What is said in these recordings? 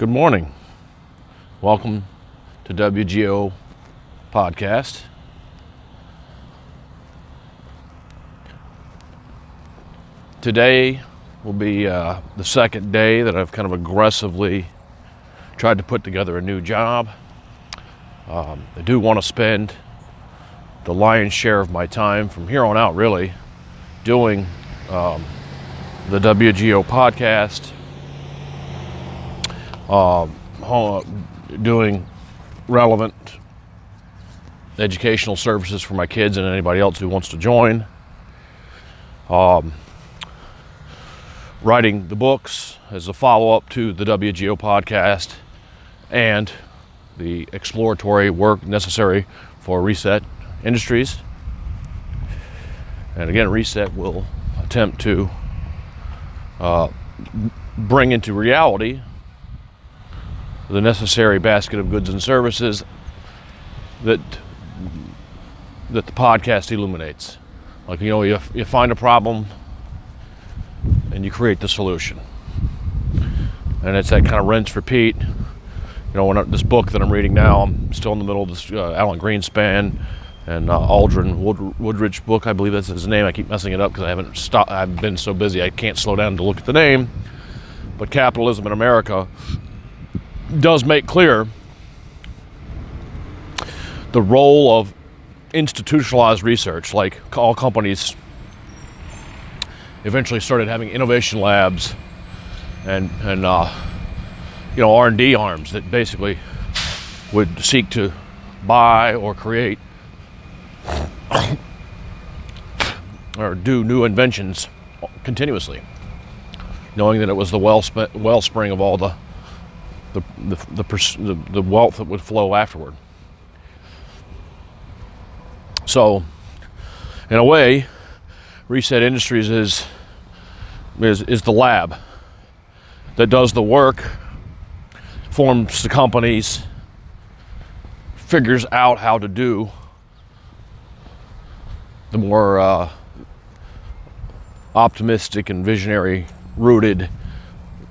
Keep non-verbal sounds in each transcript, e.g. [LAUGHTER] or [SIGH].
Good morning. Welcome to WGO Podcast. Today will be uh, the second day that I've kind of aggressively tried to put together a new job. Um, I do want to spend the lion's share of my time from here on out, really, doing um, the WGO podcast, uh, doing relevant educational services for my kids and anybody else who wants to join. Um, writing the books as a follow up to the WGO podcast and the exploratory work necessary for Reset Industries. And again, Reset will attempt to uh, bring into reality the necessary basket of goods and services that that the podcast illuminates. Like you know, you, you find a problem and you create the solution, and it's that kind of rinse repeat. You know, when I, this book that I'm reading now, I'm still in the middle of this uh, Alan Greenspan and uh, Aldrin Wood, Woodridge book. I believe that's his name. I keep messing it up because I haven't stopped. I've been so busy I can't slow down to look at the name. But capitalism in America does make clear the role of institutionalized research, like all companies eventually started having innovation labs and and uh, you know R&D arms that basically would seek to buy or create [COUGHS] or do new inventions continuously, knowing that it was the well wellspring of all the the the, the, the wealth that would flow afterward. So, in a way, Reset Industries is is is the lab that does the work, forms the companies, figures out how to do the more uh, optimistic and visionary rooted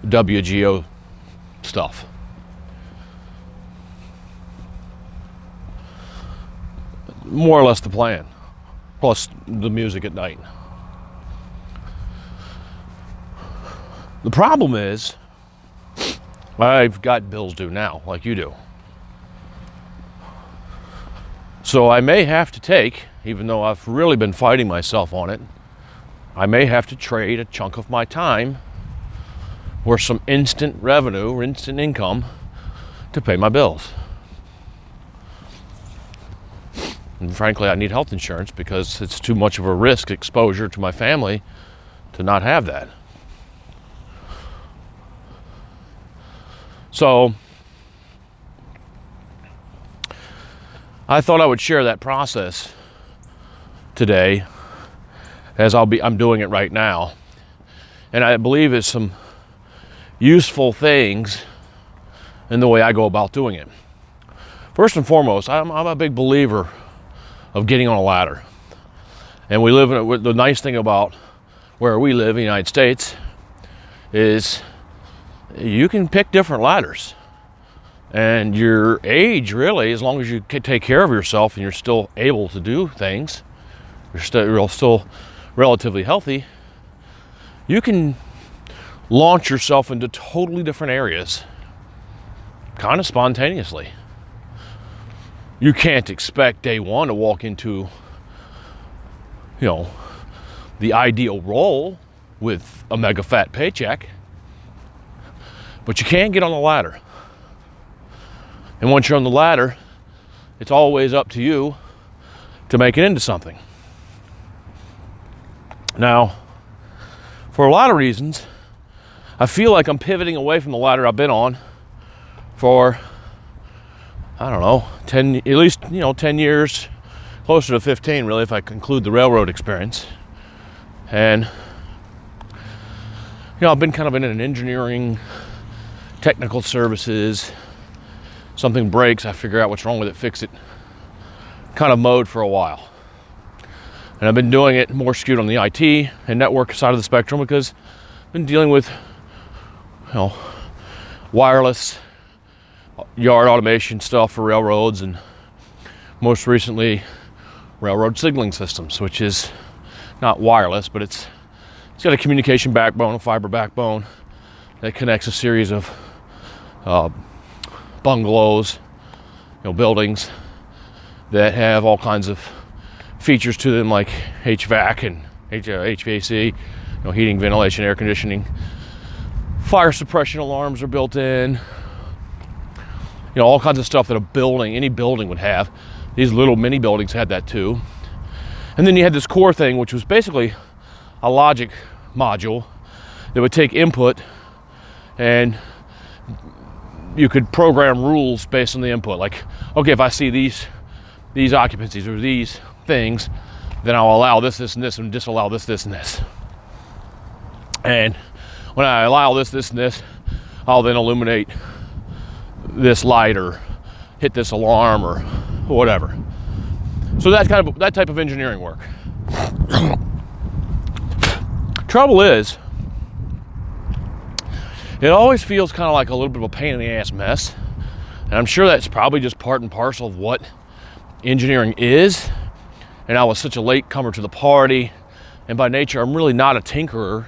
WGO stuff. More or less the plan, plus the music at night. The problem is, I've got bills due now, like you do. So I may have to take, even though I've really been fighting myself on it, I may have to trade a chunk of my time or some instant revenue or instant income to pay my bills. And frankly, I need health insurance because it's too much of a risk exposure to my family to not have that. So, I thought I would share that process today as I'll be I'm doing it right now. And I believe it's some useful things in the way I go about doing it. First and foremost, I'm, I'm a big believer of getting on a ladder. And we live in a, the nice thing about where we live in the United States is you can pick different ladders and your age really as long as you take care of yourself and you're still able to do things you're still, you're still relatively healthy you can launch yourself into totally different areas kind of spontaneously you can't expect day one to walk into you know the ideal role with a mega fat paycheck but you can get on the ladder and once you're on the ladder, it's always up to you to make it into something. Now, for a lot of reasons, I feel like I'm pivoting away from the ladder I've been on for I don't know, 10 at least, you know, 10 years, closer to 15 really if I conclude the railroad experience. And you know, I've been kind of in an engineering technical services something breaks, I figure out what's wrong with it, fix it kind of mode for a while. And I've been doing it more skewed on the IT and network side of the spectrum because I've been dealing with, you know, wireless yard automation stuff for railroads and most recently railroad signaling systems, which is not wireless, but it's it's got a communication backbone, a fiber backbone that connects a series of uh, bungalows, you know, buildings that have all kinds of features to them, like HVAC and HVAC, you know, heating, ventilation, air conditioning. Fire suppression alarms are built in. You know, all kinds of stuff that a building, any building would have. These little mini buildings had that too. And then you had this core thing, which was basically a logic module that would take input and you could program rules based on the input. Like, okay, if I see these these occupancies or these things, then I'll allow this, this, and this, and disallow this, this, and this. And when I allow this, this, and this, I'll then illuminate this light or hit this alarm or whatever. So that kind of that type of engineering work. Trouble is, it always feels kind of like a little bit of a pain in the ass mess. And I'm sure that's probably just part and parcel of what engineering is. And I was such a late comer to the party. And by nature, I'm really not a tinkerer.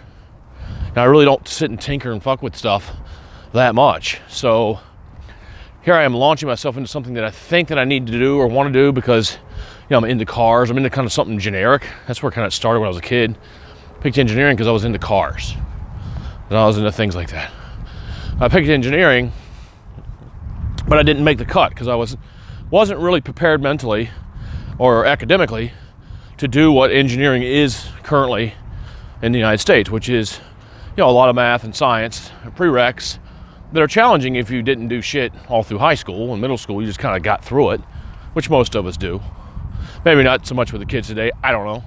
And I really don't sit and tinker and fuck with stuff that much. So here I am launching myself into something that I think that I need to do or want to do because you know I'm into cars. I'm into kind of something generic. That's where kind of started when I was a kid. Picked engineering because I was into cars. And I was into things like that. I picked engineering, but I didn't make the cut because I was wasn't really prepared mentally or academically to do what engineering is currently in the United States, which is you know a lot of math and science prereqs that are challenging if you didn't do shit all through high school and middle school. You just kind of got through it, which most of us do. Maybe not so much with the kids today. I don't know.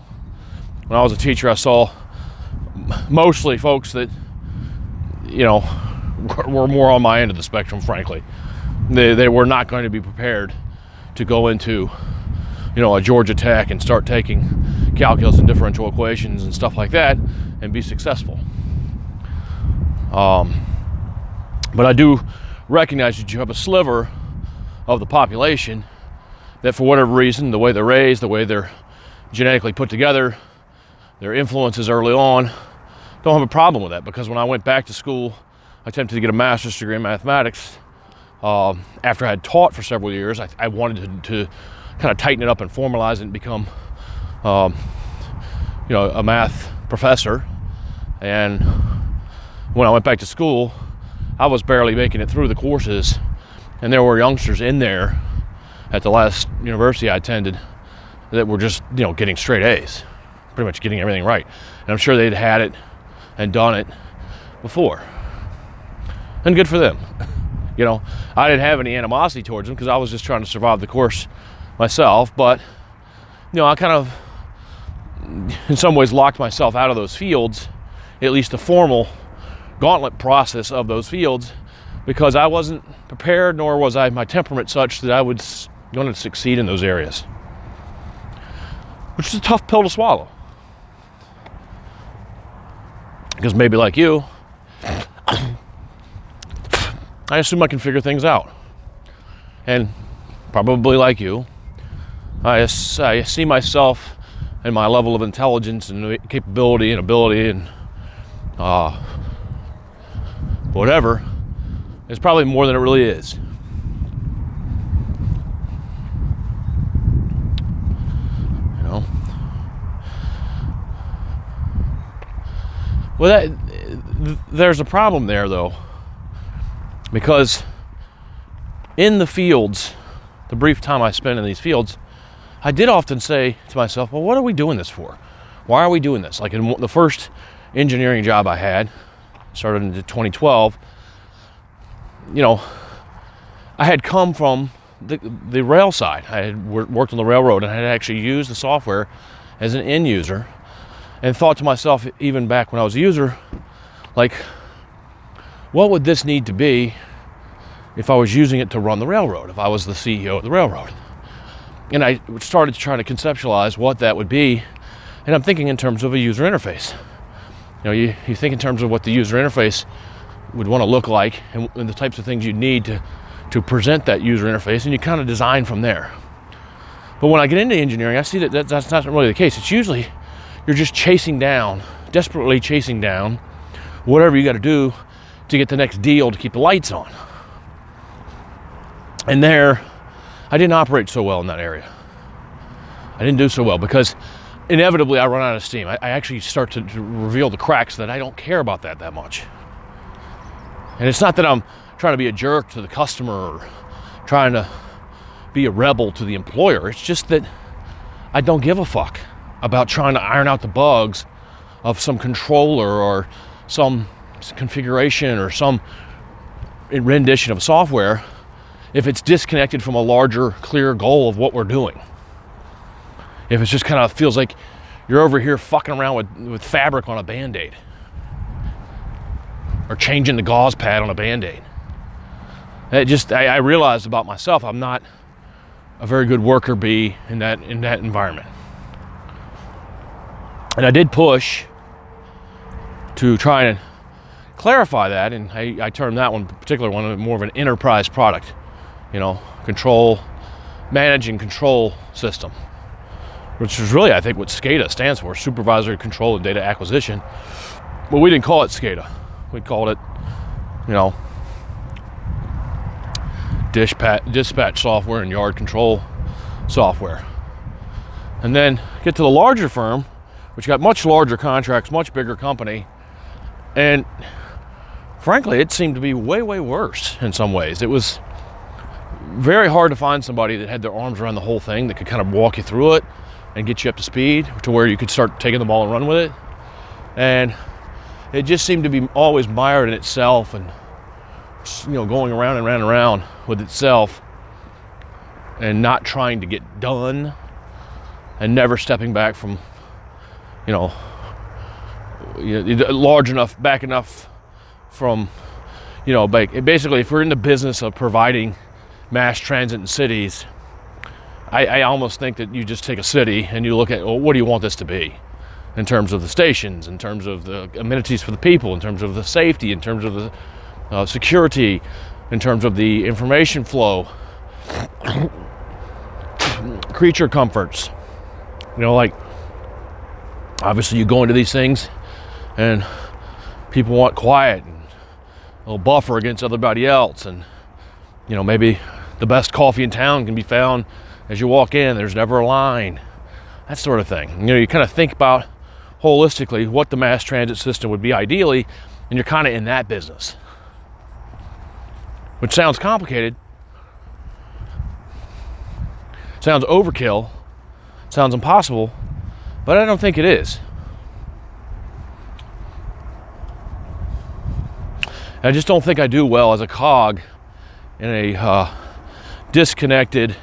When I was a teacher, I saw mostly folks that you know were more on my end of the spectrum, frankly. They, they were not going to be prepared to go into, you know, a Georgia Tech and start taking calculus and differential equations and stuff like that and be successful. Um, but I do recognize that you have a sliver of the population that, for whatever reason, the way they're raised, the way they're genetically put together, their influences early on, don't have a problem with that. Because when I went back to school I attempted to get a master's degree in mathematics. Uh, after I had taught for several years, I, I wanted to, to, kind of tighten it up and formalize it and become, um, you know, a math professor. And when I went back to school, I was barely making it through the courses, and there were youngsters in there at the last university I attended that were just, you know, getting straight A's, pretty much getting everything right. And I'm sure they'd had it and done it before and good for them. [LAUGHS] You know, I didn't have any animosity towards them because I was just trying to survive the course myself. But, you know, I kind of, in some ways, locked myself out of those fields, at least the formal gauntlet process of those fields, because I wasn't prepared, nor was I my temperament such that I was going to succeed in those areas, which is a tough pill to swallow. Because maybe like you, [CLEARS THROAT] I assume I can figure things out. And probably like you, I, I see myself and my level of intelligence and capability and ability and uh, whatever is probably more than it really is. You know? Well, that, there's a problem there, though because in the fields, the brief time I spent in these fields, I did often say to myself, well, what are we doing this for? Why are we doing this? Like in the first engineering job I had, started in 2012, you know, I had come from the, the rail side. I had worked on the railroad and I had actually used the software as an end user and thought to myself, even back when I was a user, like, what would this need to be if I was using it to run the railroad, if I was the CEO of the railroad? And I started to try to conceptualize what that would be. And I'm thinking in terms of a user interface. You know, you, you think in terms of what the user interface would want to look like and, and the types of things you need to to present that user interface and you kind of design from there. But when i get into engineering i see that, that that's not really the case. It's usually you're just chasing down desperately chasing down whatever you got to do to get the next deal to keep the lights on. And there i didn't operate so well in that area. I didn't do so well because inevitably i run out of steam i, I actually start to, to reveal the cracks that i don't care about that that much and it's not that I'm trying to be a jerk to the customer or trying to be a rebel to the employer. It's just that I don't give a fuck about trying to iron out the bugs of some controller or some configuration or some rendition of software if it's disconnected from a larger, clear goal of what we're doing. If it just kind of feels like you're over here fucking around with, with fabric on a band aid or changing the gauze pad on a band-aid. It just I, I, realized about myself i'm not a very good worker bee in that in that environment. And i did push to try and clarify that and i, I termed that one particular one more of an enterprise product you know control manage and control system which is really i think what scada stands for supervisory control and data acquisition but we didn't call it scada we called it, you know, dispatch, dispatch software and yard control software. And then get to the larger firm, which got much larger contracts, much bigger company. And frankly, it seemed to be way, way worse in some ways. It was very hard to find somebody that had their arms around the whole thing that could kind of walk you through it and get you up to speed to where you could start taking the ball and run with it. And it just seemed to be always mired in itself and you know going around and around and around with itself and not trying to get done and never stepping back from you know large enough back enough from you know basically if we're in the business of providing mass transit in cities I, I almost think that you just take a city and you look at well what do you want this to be in terms of the stations, in terms of the amenities for the people, in terms of the safety, in terms of the uh, security, in terms of the information flow, [COUGHS] creature comforts. You know, like obviously you go into these things and people want quiet and a little buffer against everybody else and you know maybe the best coffee in town can be found as you walk in there's never a line that sort of thing you know you kind of think about holistically what the mass transit system would be ideally, and you're kind of in that business. Which sounds complicated, sounds overkill, sounds impossible, but I don't think it is. I just don't think I do well as a cog in a uh, disconnected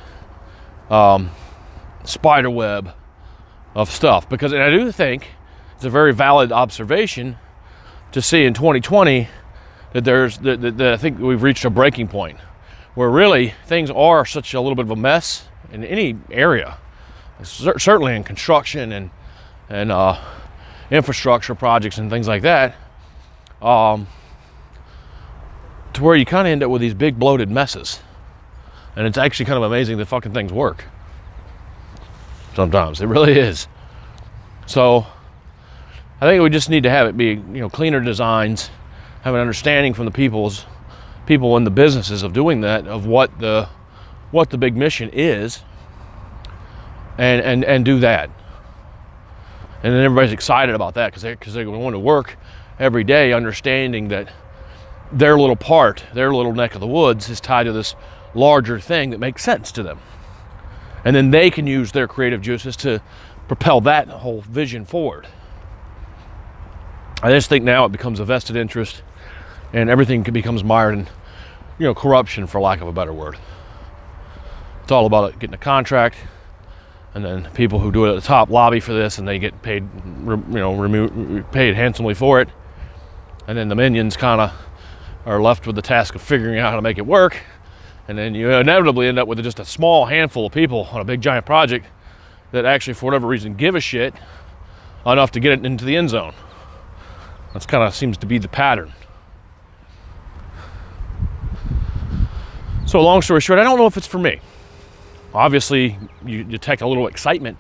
um, spider web of stuff. Because I do think it's a very valid observation to see in 2020 that there's that, that, that I think we've reached a breaking point where really things are such a little bit of a mess in any area, certainly in construction and and uh, infrastructure projects and things like that, um, to where you kind of end up with these big bloated messes, and it's actually kind of amazing that fucking things work. Sometimes it really is. So I think we just need to have it be, you know, cleaner designs, have an understanding from the people's people in the businesses of doing that of what the what the big mission is and and and do that. And then everybody's excited about that because they because they're going to work every day understanding that their little part, their little neck of the woods is tied to this larger thing that makes sense to them. And then they can use their creative juices to propel that whole vision forward. I just think now it becomes a vested interest and everything becomes mired in, you know, corruption, for lack of a better word. It's all about getting a contract, and then people who do it at the top lobby for this, and they get paid, you know, paid handsomely for it. And then the minions kind of are left with the task of figuring out how to make it work. And then you inevitably end up with just a small handful of people on a big giant project that actually, for whatever reason, give a shit enough to get it into the end zone. That's kind of seems to be the pattern. So, long story short, I don't know if it's for me. Obviously, you detect a little excitement.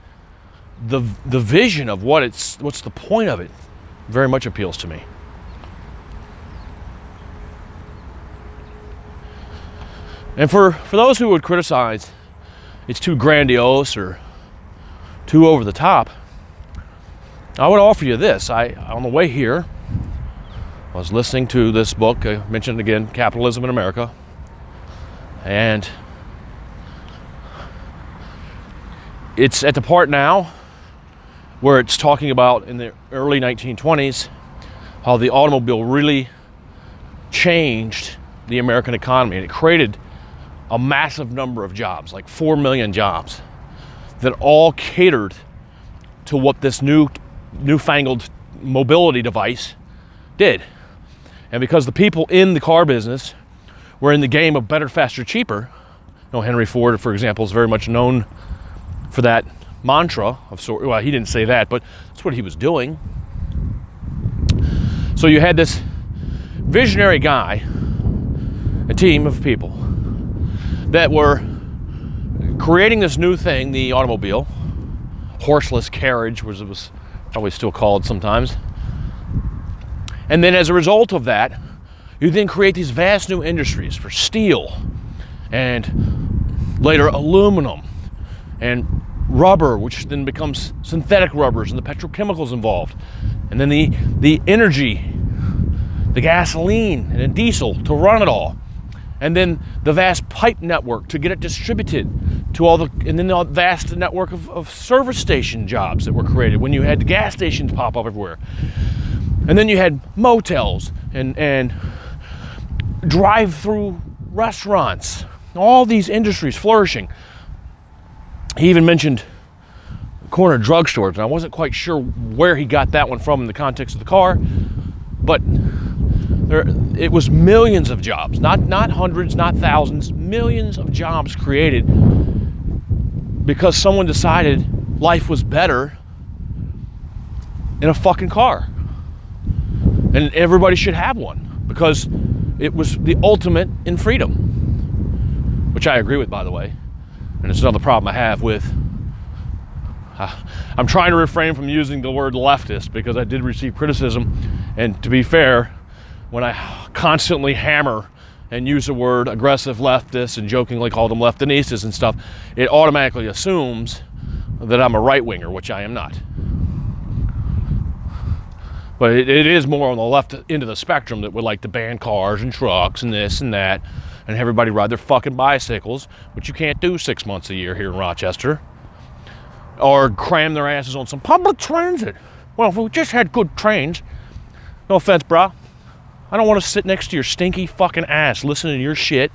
The, the vision of what it's, what's the point of it, very much appeals to me. And for, for those who would criticize it's too grandiose or too over the top, I would offer you this. I on the way here, I was listening to this book. I mentioned again, Capitalism in America, and it's at the part now where it's talking about in the early 1920s how the automobile really changed the American economy and it created a massive number of jobs, like 4 million jobs, that all catered to what this new newfangled mobility device did. And because the people in the car business were in the game of better, faster, cheaper, you know, Henry Ford, for example, is very much known for that mantra of sort. Well, he didn't say that, but that's what he was doing. So you had this visionary guy, a team of people that were creating this new thing, the automobile, horseless carriage, was it was probably still called sometimes. And then as a result of that, you then create these vast new industries for steel and later aluminum and rubber, which then becomes synthetic rubbers and the petrochemicals involved. And then the, the energy, the gasoline and the diesel to run it all and then the vast pipe network to get it distributed to all the, and then the vast network of, of service station jobs that were created when you had gas stations pop up everywhere. And then you had motels and, and drive through restaurants, all these industries flourishing. He even mentioned corner drugstores, and I wasn't quite sure where he got that one from in the context of the car, but there, it was millions of jobs, not, not hundreds, not thousands, millions of jobs created because someone decided life was better in a fucking car. And everybody should have one because it was the ultimate in freedom, which I agree with, by the way. And it's another problem I have with. Uh, I'm trying to refrain from using the word leftist because I did receive criticism. And to be fair, when I constantly hammer and use the word aggressive leftists and jokingly call them leftinistas and stuff, it automatically assumes that I'm a right winger, which I am not. But it, it is more on the left end of the spectrum that would like to ban cars and trucks and this and that and everybody ride their fucking bicycles, which you can't do six months a year here in Rochester. Or cram their asses on some public transit. Well, if we just had good trains, no offense, brah, I don't want to sit next to your stinky fucking ass listening to your shit.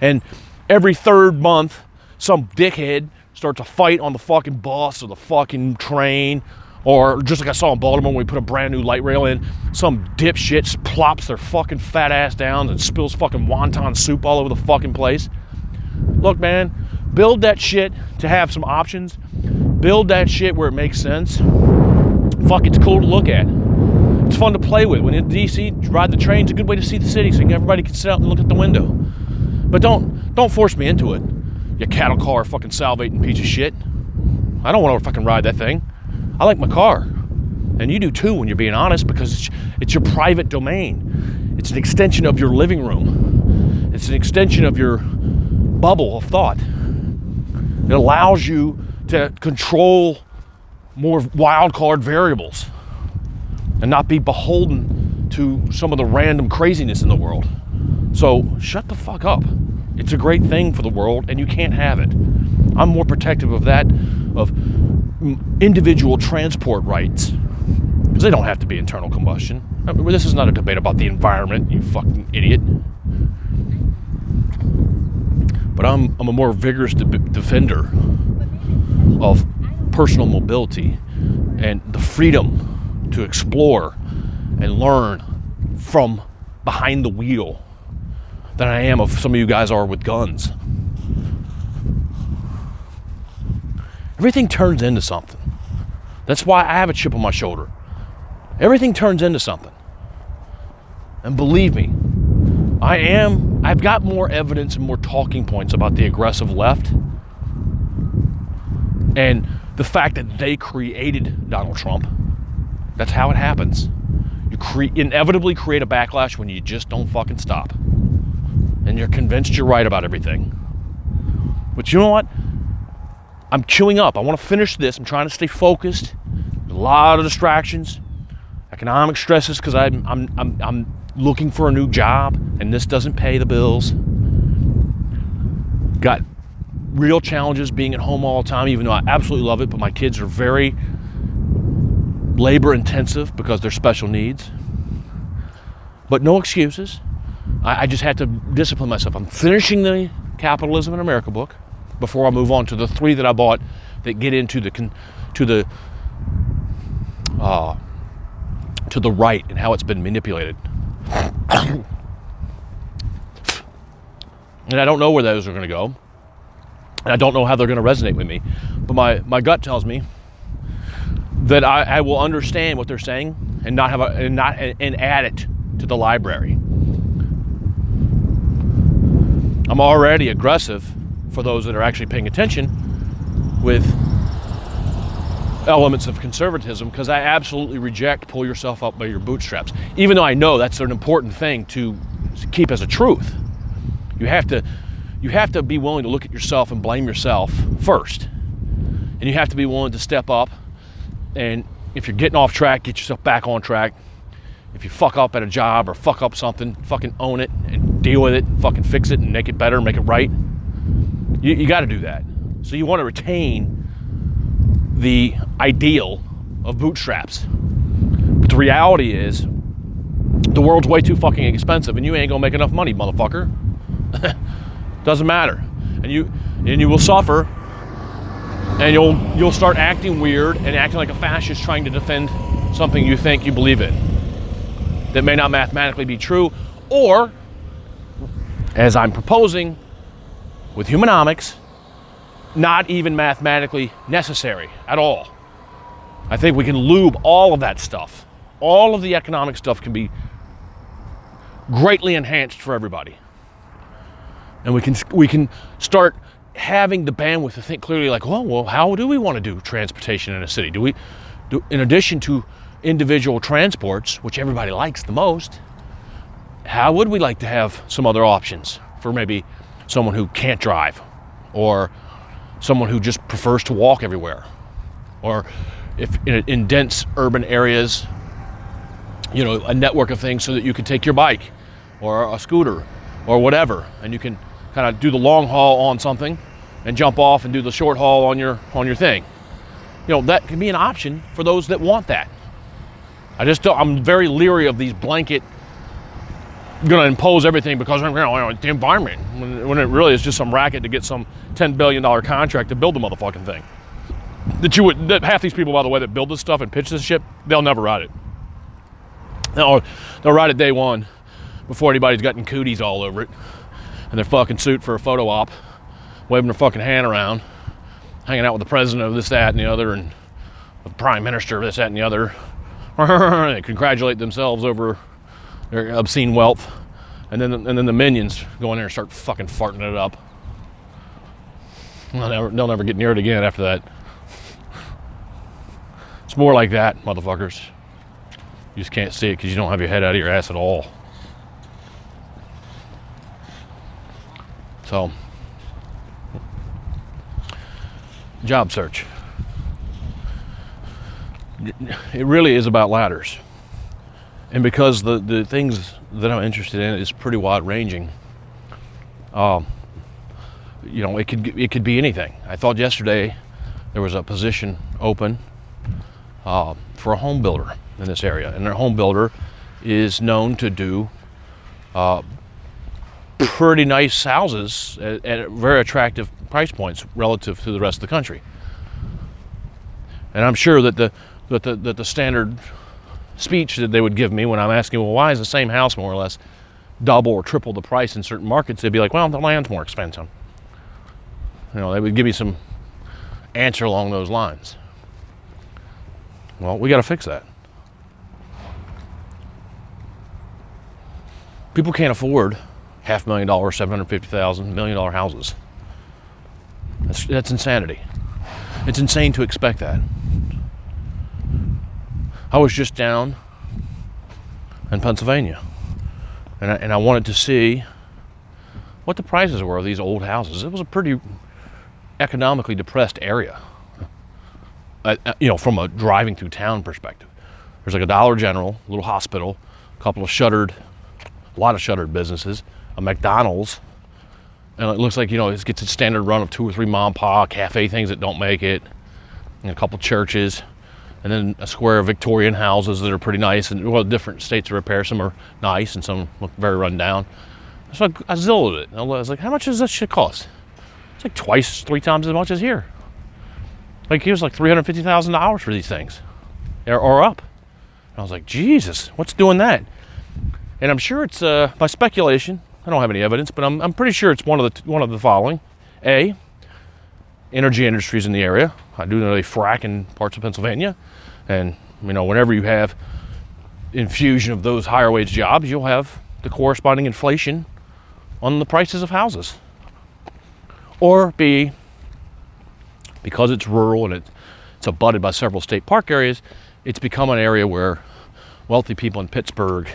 And every third month, some dickhead starts a fight on the fucking bus or the fucking train. Or just like I saw in Baltimore when we put a brand new light rail in, some dipshit plops their fucking fat ass down and spills fucking wonton soup all over the fucking place. Look, man, build that shit to have some options. Build that shit where it makes sense. Fuck, it's cool to look at. Fun to play with. When in DC, ride the train's a good way to see the city, so everybody can sit out and look at the window. But don't don't force me into it. You cattle car fucking salvating piece of shit. I don't want to fucking ride that thing. I like my car. And you do too when you're being honest because it's, it's your private domain. It's an extension of your living room. It's an extension of your bubble of thought. It allows you to control more wild card variables and not be beholden to some of the random craziness in the world. So shut the fuck up. It's a great thing for the world and you can't have it. I'm more protective of that, of individual transport rights, because they don't have to be internal combustion. I mean, this is not a debate about the environment, you fucking idiot. But I'm, I'm a more vigorous de- defender of personal mobility and the freedom to explore and learn from behind the wheel than I am of some of you guys are with guns. Everything turns into something. That's why I have a chip on my shoulder. Everything turns into something. And believe me, I am I've got more evidence and more talking points about the aggressive left and the fact that they created Donald Trump. That's how it happens. You cre- inevitably create a backlash when you just don't fucking stop. And you're convinced you're right about everything. But you know what? I'm chewing up. I want to finish this. I'm trying to stay focused. a lot of distractions, economic stresses because I'm, I'm, I'm, I'm looking for a new job and this doesn't pay the bills. Got real challenges being at home all the time, even though I absolutely love it, but my kids are very labor intensive because they're special needs. But no excuses. I, I just had to discipline myself. I'm finishing the Capitalism in America book before I move on to the three that I bought that get into the to the uh, to the right and how it's been manipulated. [COUGHS] and I don't know where those are going to go. And I don't know how they're going to resonate with me. But my, my gut tells me that I, I will understand what they're saying and not have a, and not and add it to the library. I'm already aggressive for those that are actually paying attention with elements of conservatism because I absolutely reject pull yourself up by your bootstraps. Even though I know that's an important thing to keep as a truth. You have to you have to be willing to look at yourself and blame yourself first. And you have to be willing to step up and if you're getting off track, get yourself back on track. If you fuck up at a job or fuck up something, fucking own it and deal with it, fucking fix it and make it better, make it right. You, you got to do that. So you want to retain the ideal of bootstraps. But the reality is, the world's way too fucking expensive, and you ain't gonna make enough money, motherfucker. [LAUGHS] Doesn't matter, and you and you will suffer, and you'll you'll start acting weird and acting like a fascist trying to defend something you think you believe in that may not mathematically be true, or as I'm proposing with humanomics, not even mathematically necessary at all. I think we can lube all of that stuff. All of the economic stuff can be greatly enhanced for everybody. And we can we can start having the bandwidth to think clearly like, well, well, how do we want to do transportation in a city? Do we do in addition to individual transports, which everybody likes the most, how would we like to have some other options for maybe someone who can't drive or someone who just prefers to walk everywhere. Or if in, in dense urban areas, you know, a network of things so that you can take your bike or a scooter or whatever, and you can kind of do the long haul on something and jump off and do the short haul on your on your thing. You know, that can be an option for those that want that. I just don't, I'm very leery of these blanket going to impose everything because you know, the environment when, when, it really is just some racket to get some $10 billion contract to build the motherfucking thing. That you would, that half these people, by the way, that build this stuff and pitch this shit, they'll never ride it. They'll, they'll ride it day one before anybody's gotten cooties all over it and their fucking suit for a photo op, waving their fucking hand around, hanging out with the president of this, that, and the other, and the prime minister of this, that, and the other. [LAUGHS] they congratulate themselves over their obscene wealth, and then and then the minions go in there and start fucking farting it up. They'll never, they'll never get near it again after that. It's more like that, motherfuckers. You just can't see it because you don't have your head out of your ass at all. So, job search. It really is about ladders and because the, the things that I'm interested in is pretty wide ranging, um, you know, it could it could be anything. I thought yesterday there was a position open uh, for a home builder in this area, and their home builder is known to do uh, pretty nice houses at, at very attractive price points relative to the rest of the country. And I'm sure that the that the, that the standard speech that they would give me when I'm asking, well, why is the same house more or less double or triple the price in certain markets? They'd be like, well, the land's more expensive. You know, they would give me some answer along those lines. Well, we got to fix that. People can't afford half million dollar, seven hundred fifty thousand, million dollar houses. That's that's insanity. It's insane to expect that. I was just down in Pennsylvania, and I, and I wanted to see what the prices were of these old houses. It was a pretty economically depressed area, uh, you know, from a driving through town perspective. There's like a Dollar General, a little hospital, a couple of shuttered, a lot of shuttered businesses, a McDonald's, and it looks like you know it gets a standard run of two or three mom pop cafe things that don't make it, and a couple churches, and then a square of Victorian houses that are pretty nice and well different states of repair. Some are nice and some look very run down. So I, I it. I was like, how much does this shit cost? It's like twice, three times as much as here. Like he was like three hundred fifty thousand dollars for these things, or, or up. And I was like, Jesus, what's doing that? And I'm sure it's uh, by speculation. I don't have any evidence, but I'm, I'm pretty sure it's one of the one of the following: A, energy industries in the area. I do know they frack in parts of Pennsylvania, and you know whenever you have infusion of those higher wage jobs, you'll have the corresponding inflation on the prices of houses. Or B, because it's rural and it's, it's abutted by several state park areas, it's become an area where wealthy people in Pittsburgh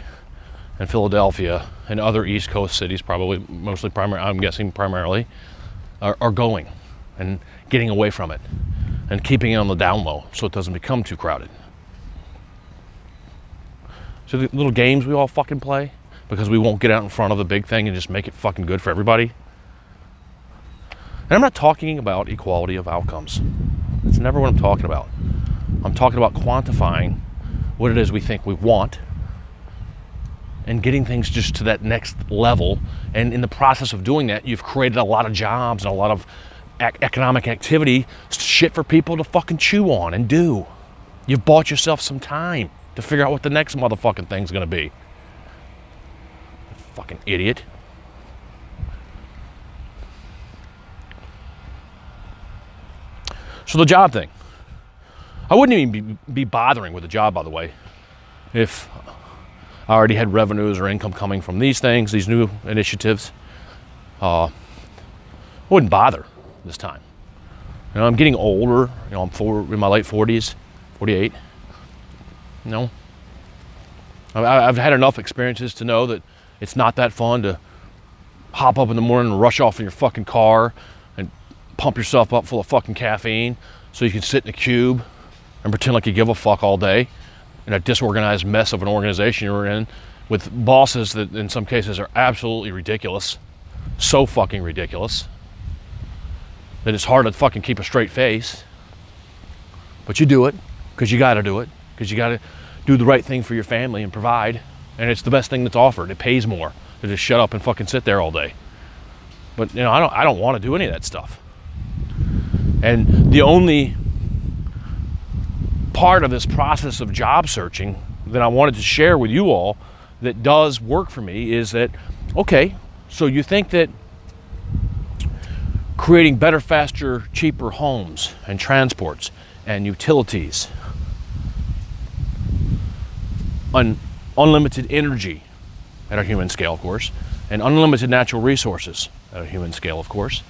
and Philadelphia and other East Coast cities, probably mostly primary, I'm guessing primarily, are, are going and getting away from it and keeping it on the down low so it doesn't become too crowded. So the little games we all fucking play because we won't get out in front of the big thing and just make it fucking good for everybody. And I'm not talking about equality of outcomes. That's never what I'm talking about. I'm talking about quantifying what it is we think we want and getting things just to that next level. And in the process of doing that, you've created a lot of jobs and a lot of ec- economic activity, shit for people to fucking chew on and do. You've bought yourself some time to figure out what the next motherfucking thing's gonna be. Fucking idiot. So the job thing. I wouldn't even be, be bothering with a job, by the way, if I already had revenues or income coming from these things, these new initiatives. Uh, wouldn't bother this time. You know, I'm getting older. You know, I'm four, in my late 40s, 48. You know, I- I've had enough experiences to know that it's not that fun to hop up in the morning and rush off in your fucking car and pump yourself up full of fucking caffeine so you can sit in a cube and pretend like you give a fuck all day in a disorganized mess of an organization you're in with bosses that in some cases are absolutely ridiculous. So fucking ridiculous that it's hard to fucking keep a straight face. But you do it because you got to do it because you got to do the right thing for your family and provide. And it's the best thing that's offered. It pays more to just shut up and fucking sit there all day. But you know, I don't I don't want to do any of that stuff. And the only part of this process of job searching that I wanted to share with you all that does work for me is that okay, so you think that creating better, faster, cheaper homes and transports and utilities, un- unlimited energy at a human scale, of course, and unlimited natural resources at a human scale, of course,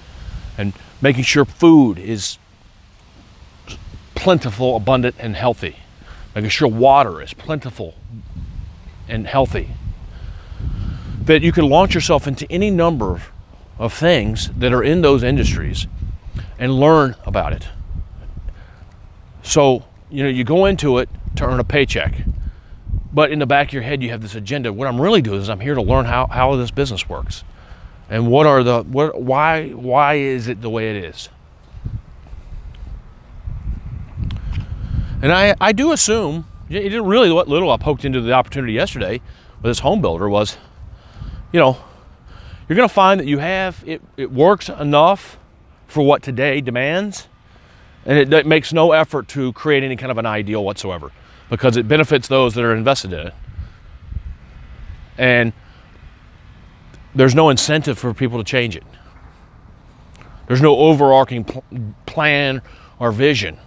and making sure food is plentiful, abundant, and healthy, making sure water is plentiful and healthy. That you can launch yourself into any number of things that are in those industries and learn about it. So, you know, you go into it to earn a paycheck, but in the back of your head, you have this agenda. What I'm really doing is I'm here to learn how, how this business works and what are the, what, why, why is it the way it is. And I, I do assume, you didn't really what little I poked into the opportunity yesterday with this home builder was, you know, you're going to find that you have it, it works enough for what today demands, and it, it makes no effort to create any kind of an ideal whatsoever because it benefits those that are invested in it. And there's no incentive for people to change it. There's no overarching pl- plan or vision.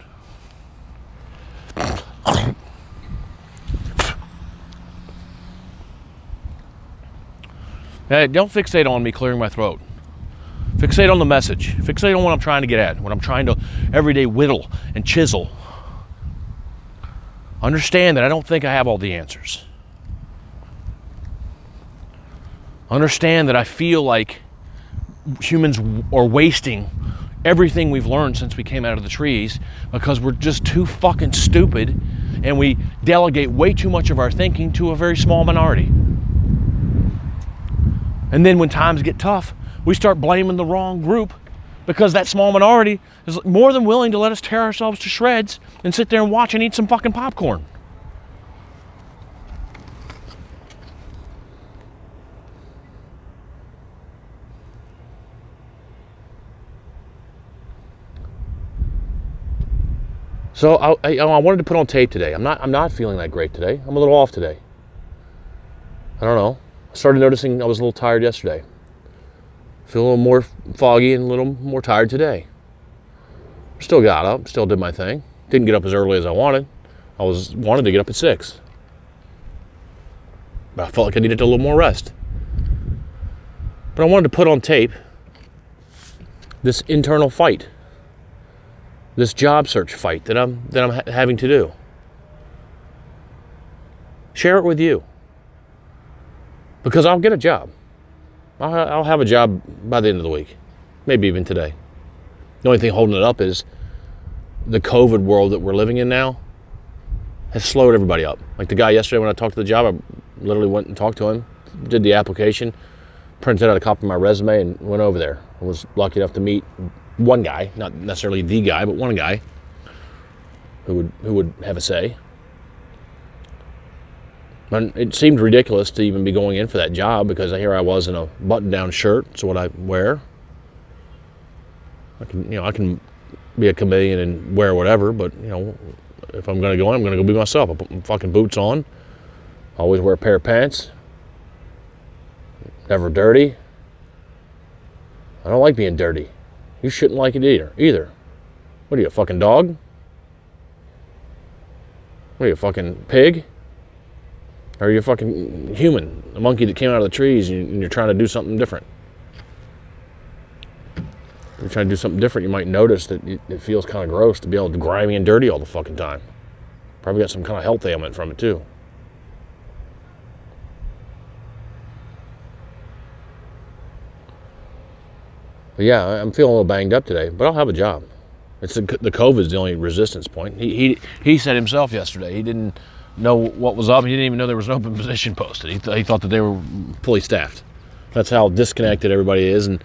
Hey, don't fixate on me clearing my throat. Fixate on the message. Fixate on what I'm trying to get at, what I'm trying to everyday whittle and chisel. Understand that I don't think I have all the answers. Understand that I feel like humans are wasting everything we've learned since we came out of the trees because we're just too fucking stupid and we delegate way too much of our thinking to a very small minority. And then when times get tough, we start blaming the wrong group because that small minority is more than willing to let us tear ourselves to shreds and sit there and watch and eat some fucking popcorn. So I, I, I, wanted to put on tape today. I'm not I'm not feeling that great today. I'm a little off today. I don't know. I started noticing I was a little tired yesterday. Feel a little more foggy and a little more tired today. Still got up, still did my thing. Didn't get up as early as I wanted. I was wanted to get up at six. But I felt like I needed a little more rest. But I wanted to put on tape this internal fight, this job search fight that I'm that I'm ha- having to do. Share it with you because I'll get a job. I'll, I'll have a job by the end of the week, maybe even today. The only thing holding it up is the COVID world that we're living in now has slowed everybody up. Like the guy yesterday when I talked to the job, I literally went and talked to him, did the application, printed out a copy of my resume, and went over there. I was lucky enough to meet one guy, not necessarily the guy, but one guy who would who would have a say. And it seemed ridiculous to even be going in for that job because here I was in a button-down shirt. It's what I wear. I can, you know, I can be a chameleon and wear whatever, but you know, if I'm going to go in, I'm going to go be myself. I put my fucking boots on. Always wear a pair of pants. Never dirty. I don't like being dirty. You shouldn't like it either. Either. What are you, a fucking dog? What are you, a fucking pig? Or are you're a fucking human, a monkey that came out of the trees and you're trying to do something different. If you're trying to do something different, you might notice that it feels kind of gross to be to grimy and dirty all the fucking time. Probably got some kind of health ailment from it too. But yeah, I'm feeling a little banged up today, but I'll have a job. It's the, the COVID is the only resistance point. He, he he said himself yesterday he didn't know what was up. He didn't even know there was an open [LAUGHS] position posted. He, th- he thought that they were fully staffed. That's how disconnected everybody is, and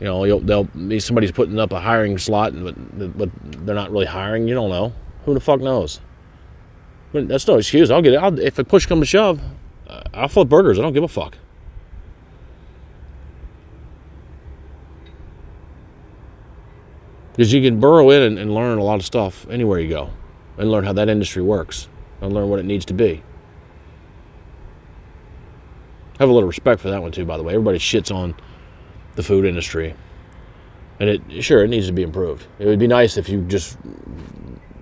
you know they'll somebody's putting up a hiring slot, but but they're not really hiring. You don't know. Who the fuck knows? But that's no excuse. I'll get it. I'll, if a push comes to shove, I'll flip burgers. I don't give a fuck. Because you can burrow in and, and learn a lot of stuff anywhere you go, and learn how that industry works and learn what it needs to be. Have a little respect for that one too, by the way. Everybody shits on the food industry, and it sure it needs to be improved. It would be nice if you just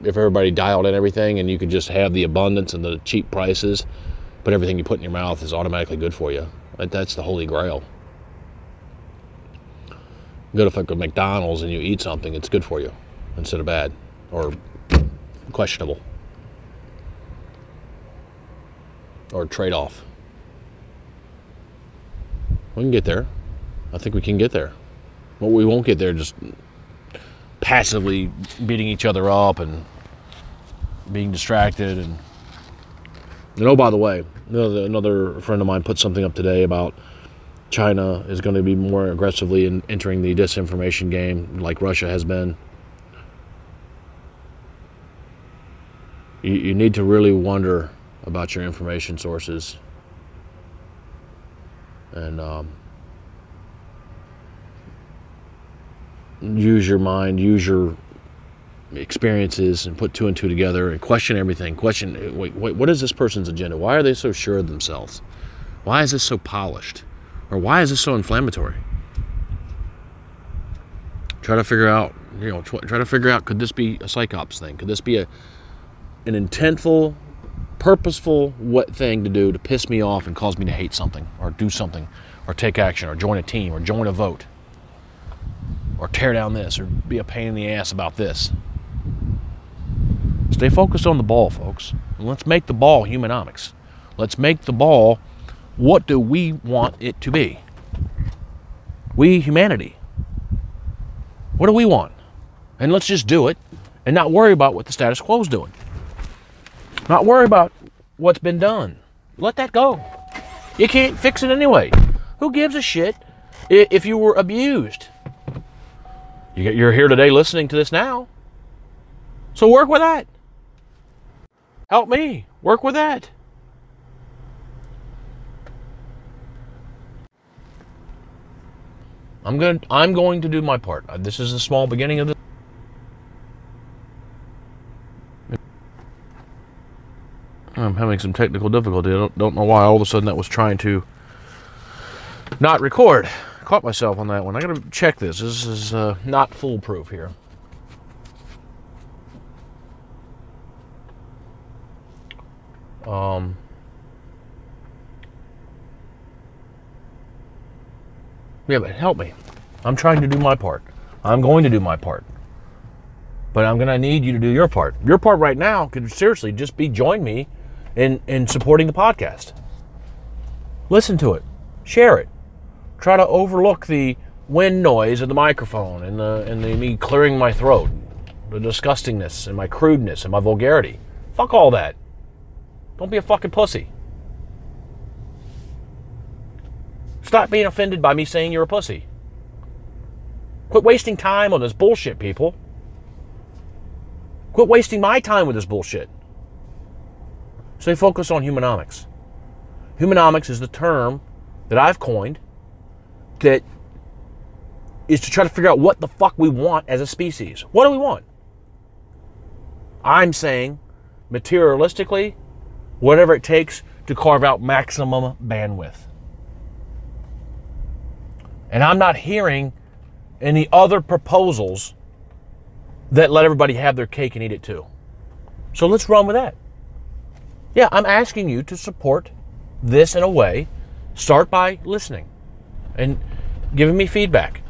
if everybody dialed in everything and you could just have the abundance and the cheap prices, but everything you put in your mouth is automatically good for you. That's the holy grail. Go to a McDonald's and you eat something, it's good for you instead of bad or questionable. or trade off. We can get there. I think we can get there. But we won't get there just passively beating each other up and being distracted and and oh by the way another friend of mine put something up today about china is going to be more aggressively in entering the disinformation game like russia has been you, you need to really wonder about your information sources and um, use your mind, use your experiences, and put two and two together and question everything. Question wait, wait, what is this person's agenda? Why are they so sure of themselves? Why is this so polished? Or why is this so inflammatory? Try to figure out, you know, try to figure out could this be a psychops thing? Could this be a an intentful purposeful what thing to do to piss me off and cause me to hate something or do something or take action or join a team or join a vote or tear down this or be a pain in the ass about this. Stay focused on the ball, folks. And let's make the ball humanomics. Let's make the ball what do we want it to be? We, humanity. What do we want? And let's just do it and not worry about what the status quo is doing. Not worry about what's been done. Let that go. You can't fix it anyway. Who gives a shit if you were abused? You're here today listening to this now. So work with that. Help me. Work with that. I'm going to, I'm going to do my part. Uh, this is a small beginning of this. I'm having some technical difficulty. I don't, don't know why all of a sudden that was trying to not record. Caught myself on that one. I got to check this. This is uh, not foolproof here. Um, yeah, but help me. I'm trying to do my part. I'm going to do my part. But I'm going to need you to do your part. Your part right now could seriously just be join me in, in supporting the podcast. Listen to it, share it, try to overlook the wind noise of the microphone and the and the me clearing my throat, the disgustingness and my crudeness and my vulgarity. Fuck all that. Don't be a fucking pussy. Stop being offended by me saying you're a pussy. Quit wasting time on this bullshit, people. Quit wasting my time with this bullshit. Stay focus on humanomics. Humanomics is the term that I've coined that is to try to figure out what the fuck we want as a species. What do we want? I'm saying materialistically, whatever it takes to carve out maximum bandwidth. And I'm not hearing any other proposals that let everybody have their cake and eat it too. So let's run with that. Yeah, I'm asking you to support this in a way. Start by listening and giving me feedback.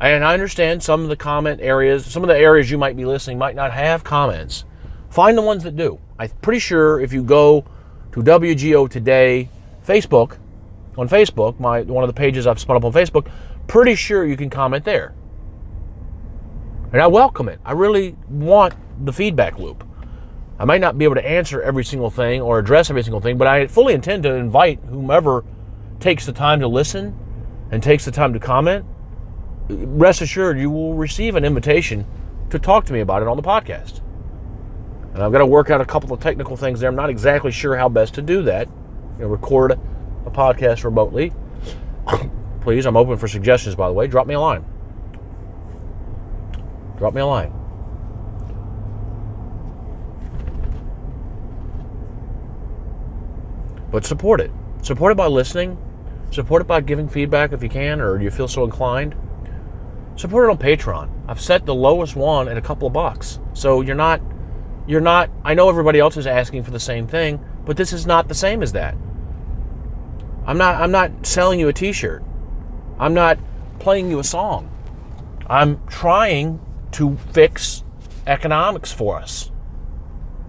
And I understand some of the comment areas, some of the areas you might be listening might not have comments. Find the ones that do. I'm pretty sure if you go to WGO Today Facebook, on Facebook, my one of the pages I've spun up on Facebook, pretty sure you can comment there. And I welcome it. I really want the feedback loop. I might not be able to answer every single thing or address every single thing, but I fully intend to invite whomever takes the time to listen and takes the time to comment, rest assured you will receive an invitation to talk to me about it on the podcast. And I've got to work out a couple of technical things there. I'm not exactly sure how best to do that. You know, record a podcast remotely. Please, I'm open for suggestions, by the way. Drop me a line. Drop me a line. But support it. Support it by listening, Support it by giving feedback if you can, or you feel so inclined. Support it on Patreon. I've set the lowest one at a couple of bucks. So you're not, you're not, I know everybody else is asking for the same thing, but this is not the same as that. I'm not, I'm not selling you a t shirt. I'm not playing you a song. I'm trying to fix economics for us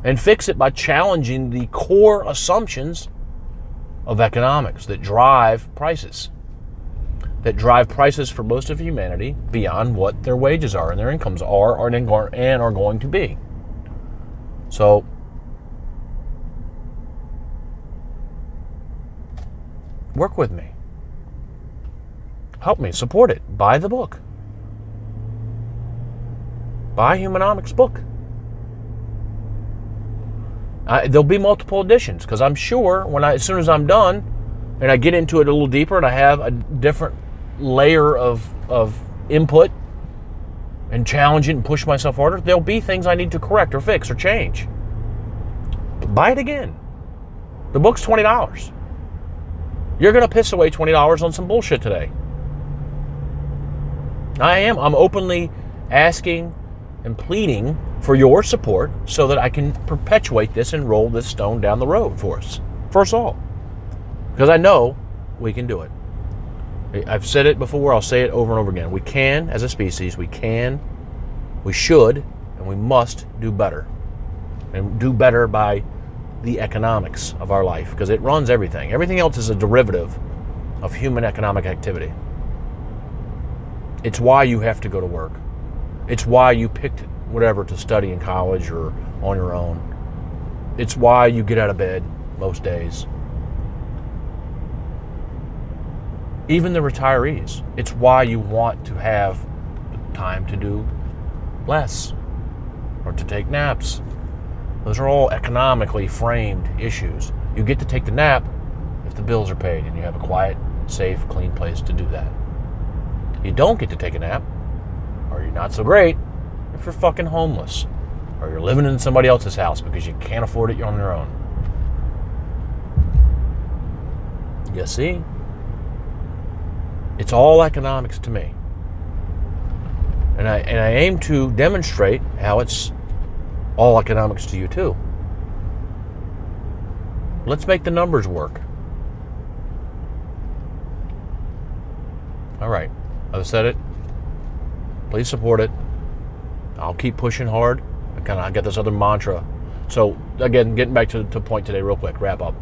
and fix it by challenging the core assumptions of economics that drive prices, that drive prices for most of humanity beyond what their wages are and their incomes are and are going to be. So, work with me. Help me, support it. Buy the book. Buy Humanomics book. I, there'll be multiple editions because I'm sure when I, as soon as I'm done and I get into it a little deeper and I have a different layer of, of input and challenge it and push myself harder, there'll be things I need to correct or fix or change. Buy it again. The book's $20. You're going to piss away $20 on some bullshit today. I am. I'm openly asking and pleading for your support so that I can perpetuate this and roll this stone down the road for us, for us all. Because I know we can do it. I've said it before, I'll say it over and over again. We can, as a species, we can, we should, and we must do better. And do better by the economics of our life because it runs everything. Everything else is a derivative of human economic activity. It's why you have to go to work. It's why you picked whatever to study in college or on your own. It's why you get out of bed most days. Even the retirees, it's why you want to have time to do less or to take naps. Those are all economically framed issues. You get to take the nap if the bills are paid and you have a quiet, safe, clean place to do that. You don't get to take a nap, or you're not so great if you're fucking homeless, or you're living in somebody else's house because you can't afford it on your own. You see? It's all economics to me. And I, and I aim to demonstrate how it's all economics to you, too. Let's make the numbers work. All right. I've said it. Please support it. I'll keep pushing hard. I kind of get this other mantra. So again, getting back to the point today, real quick, wrap up.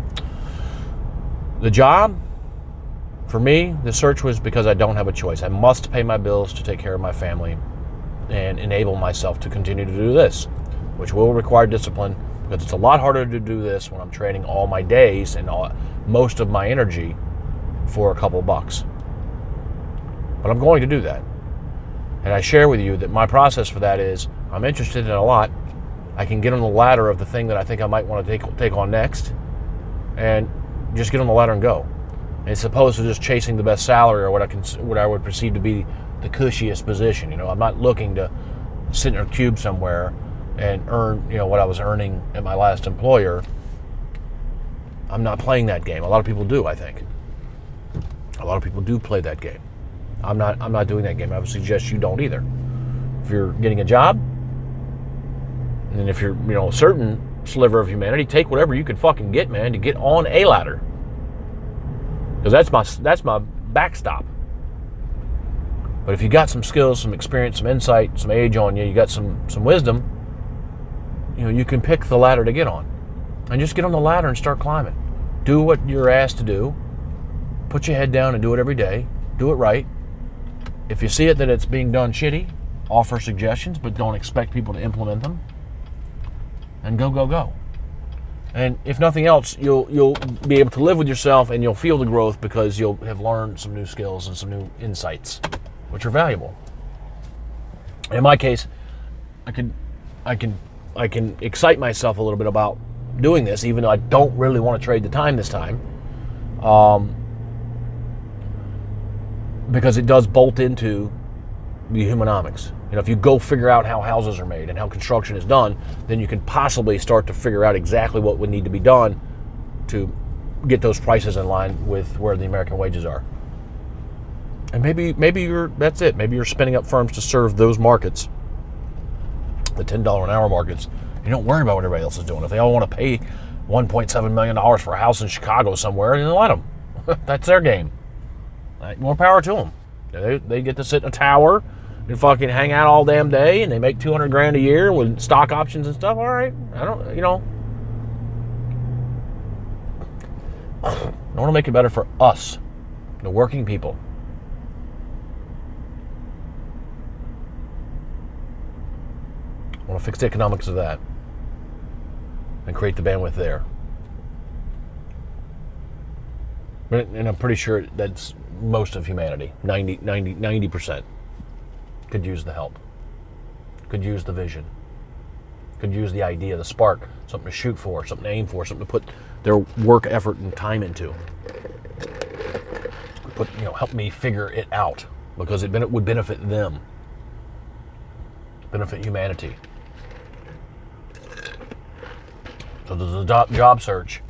The job for me, the search was because I don't have a choice. I must pay my bills to take care of my family and enable myself to continue to do this, which will require discipline because it's a lot harder to do this when I'm trading all my days and all, most of my energy for a couple bucks. But I'm going to do that. And I share with you that my process for that is I'm interested in a lot. I can get on the ladder of the thing that I think I might want to take, take on next and just get on the ladder and go. As opposed to just chasing the best salary or what I can, what I would perceive to be the cushiest position. You know, I'm not looking to sit in a cube somewhere and earn, you know, what I was earning at my last employer. I'm not playing that game. A lot of people do, I think. A lot of people do play that game. I'm not I'm not doing that game. I would suggest you don't either. If you're getting a job, and if you're you know a certain sliver of humanity, take whatever you can fucking get, man, to get on a ladder. Because that's my that's my backstop. But if you got some skills, some experience, some insight, some age on you, you got some some wisdom, you know, you can pick the ladder to get on. And just get on the ladder and start climbing. Do what you're asked to do. Put your head down and do it every day. Do it right. If you see it that it's being done shitty, offer suggestions, but don't expect people to implement them. And go, go, go. And if nothing else, you'll you'll be able to live with yourself and you'll feel the growth because you'll have learned some new skills and some new insights, which are valuable. In my case, I can I can I can excite myself a little bit about doing this, even though I don't really want to trade the time this time. Um, because it does bolt into the humanomics. You know, if you go figure out how houses are made and how construction is done, then you can possibly start to figure out exactly what would need to be done to get those prices in line with where the American wages are. And maybe maybe you're that's it. Maybe you're spinning up firms to serve those markets, the ten dollar an hour markets. You don't worry about what everybody else is doing. If they all want to pay 1.7 million dollars for a house in Chicago somewhere, then let them. [LAUGHS] that's their game. More power to them. They, they get to sit in a tower and fucking hang out all damn day, and they make 200 grand a year with stock options and stuff. All right, I don't, you know. I want to make it better for us, the working people. I want to fix the economics of that and create the bandwidth there. And I'm pretty sure that's most of humanity 90, 90, 90% could use the help, could use the vision, could use the idea, the spark, something to shoot for, something to aim for, something to put their work, effort, and time into. Put, you know, help me figure it out because it would benefit them, benefit humanity. So there's a job, search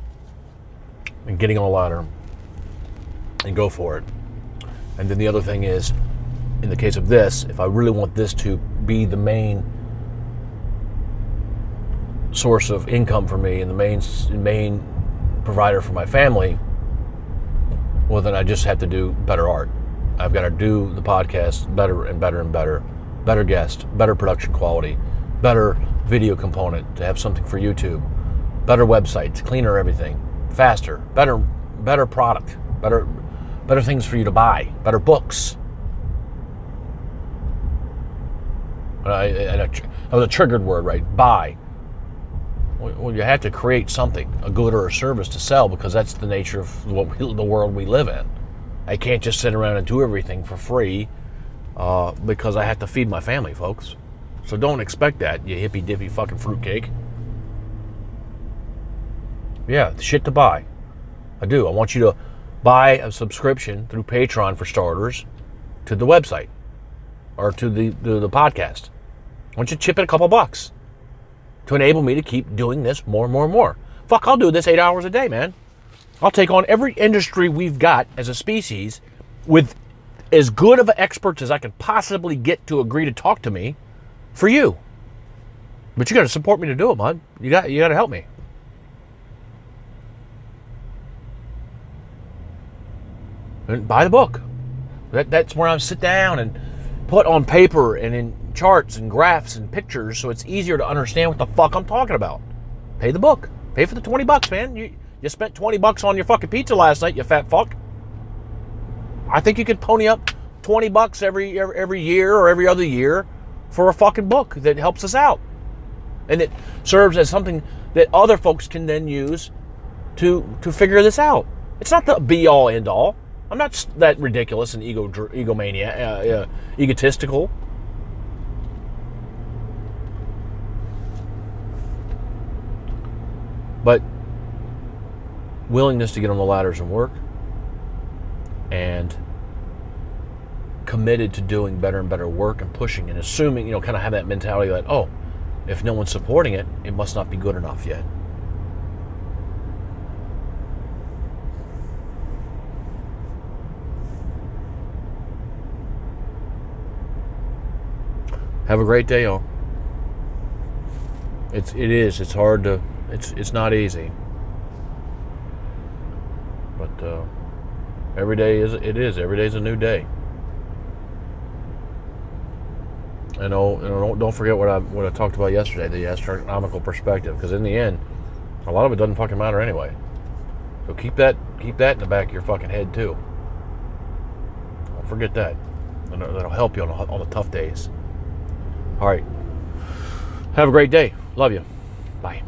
and getting on a ladder and go for it. And then the other thing is, in the case of this, if I really want this to be the main source of income for me and the main main provider for my family, well then I just have to do better art. I've got to do the podcast better and better and better. Better guest, better production quality, better video component to have something for YouTube, better websites, cleaner everything, faster, better better product, better better things for you to buy, better books. I, that was a triggered word, right? Buy. Well, you have to create something, a good or a service to sell, because that's the nature of what we, the world we live in. I can't just sit around and do everything for free uh, because I have to feed my family, folks. So don't expect that, you hippy dippy fucking fruitcake. Yeah, shit to buy. I do. I want you to buy a subscription through Patreon for starters to the website or to the, the, the podcast. I want you to chip in a couple bucks to enable me to keep doing this more and more and more. Fuck, I'll do this eight hours a day, man. I'll take on every industry we've got as a species with as good of experts as I can possibly get to agree to talk to me for you. But you got to support me to do it, bud. You got you got to help me. And buy the book. That, that's where I sit down and put on paper and in charts and graphs and pictures so it's easier to understand what the fuck I'm talking about. Pay the book. Pay for the 20 bucks, man. You you spent 20 bucks on your fucking pizza last night, you fat fuck. I think you could pony up 20 bucks every every, year or every other year for a fucking book that helps us out. And it serves as something that other folks can then use to to figure this out. It's not the be all end all. I'm not that ridiculous and ego egomania, uh, uh, egotistical. But willingness to get on the ladders and work, and committed to doing better and better work and pushing and assuming, you know, kind of have that mentality that, oh, if no one's supporting it, it must not be good enough yet. Have a great day, y'all. It's it is. It's hard to. It's it's not easy. But uh, every day is it is. Every day is a new day. And oh, know, don't don't forget what I what I talked about yesterday, the astronomical perspective, because in the end, a lot of it doesn't fucking matter anyway. So keep that keep that in the back of your fucking head too. Don't forget that. And that'll help you on, on the tough days. All right. Have a great day. Love you. Bye.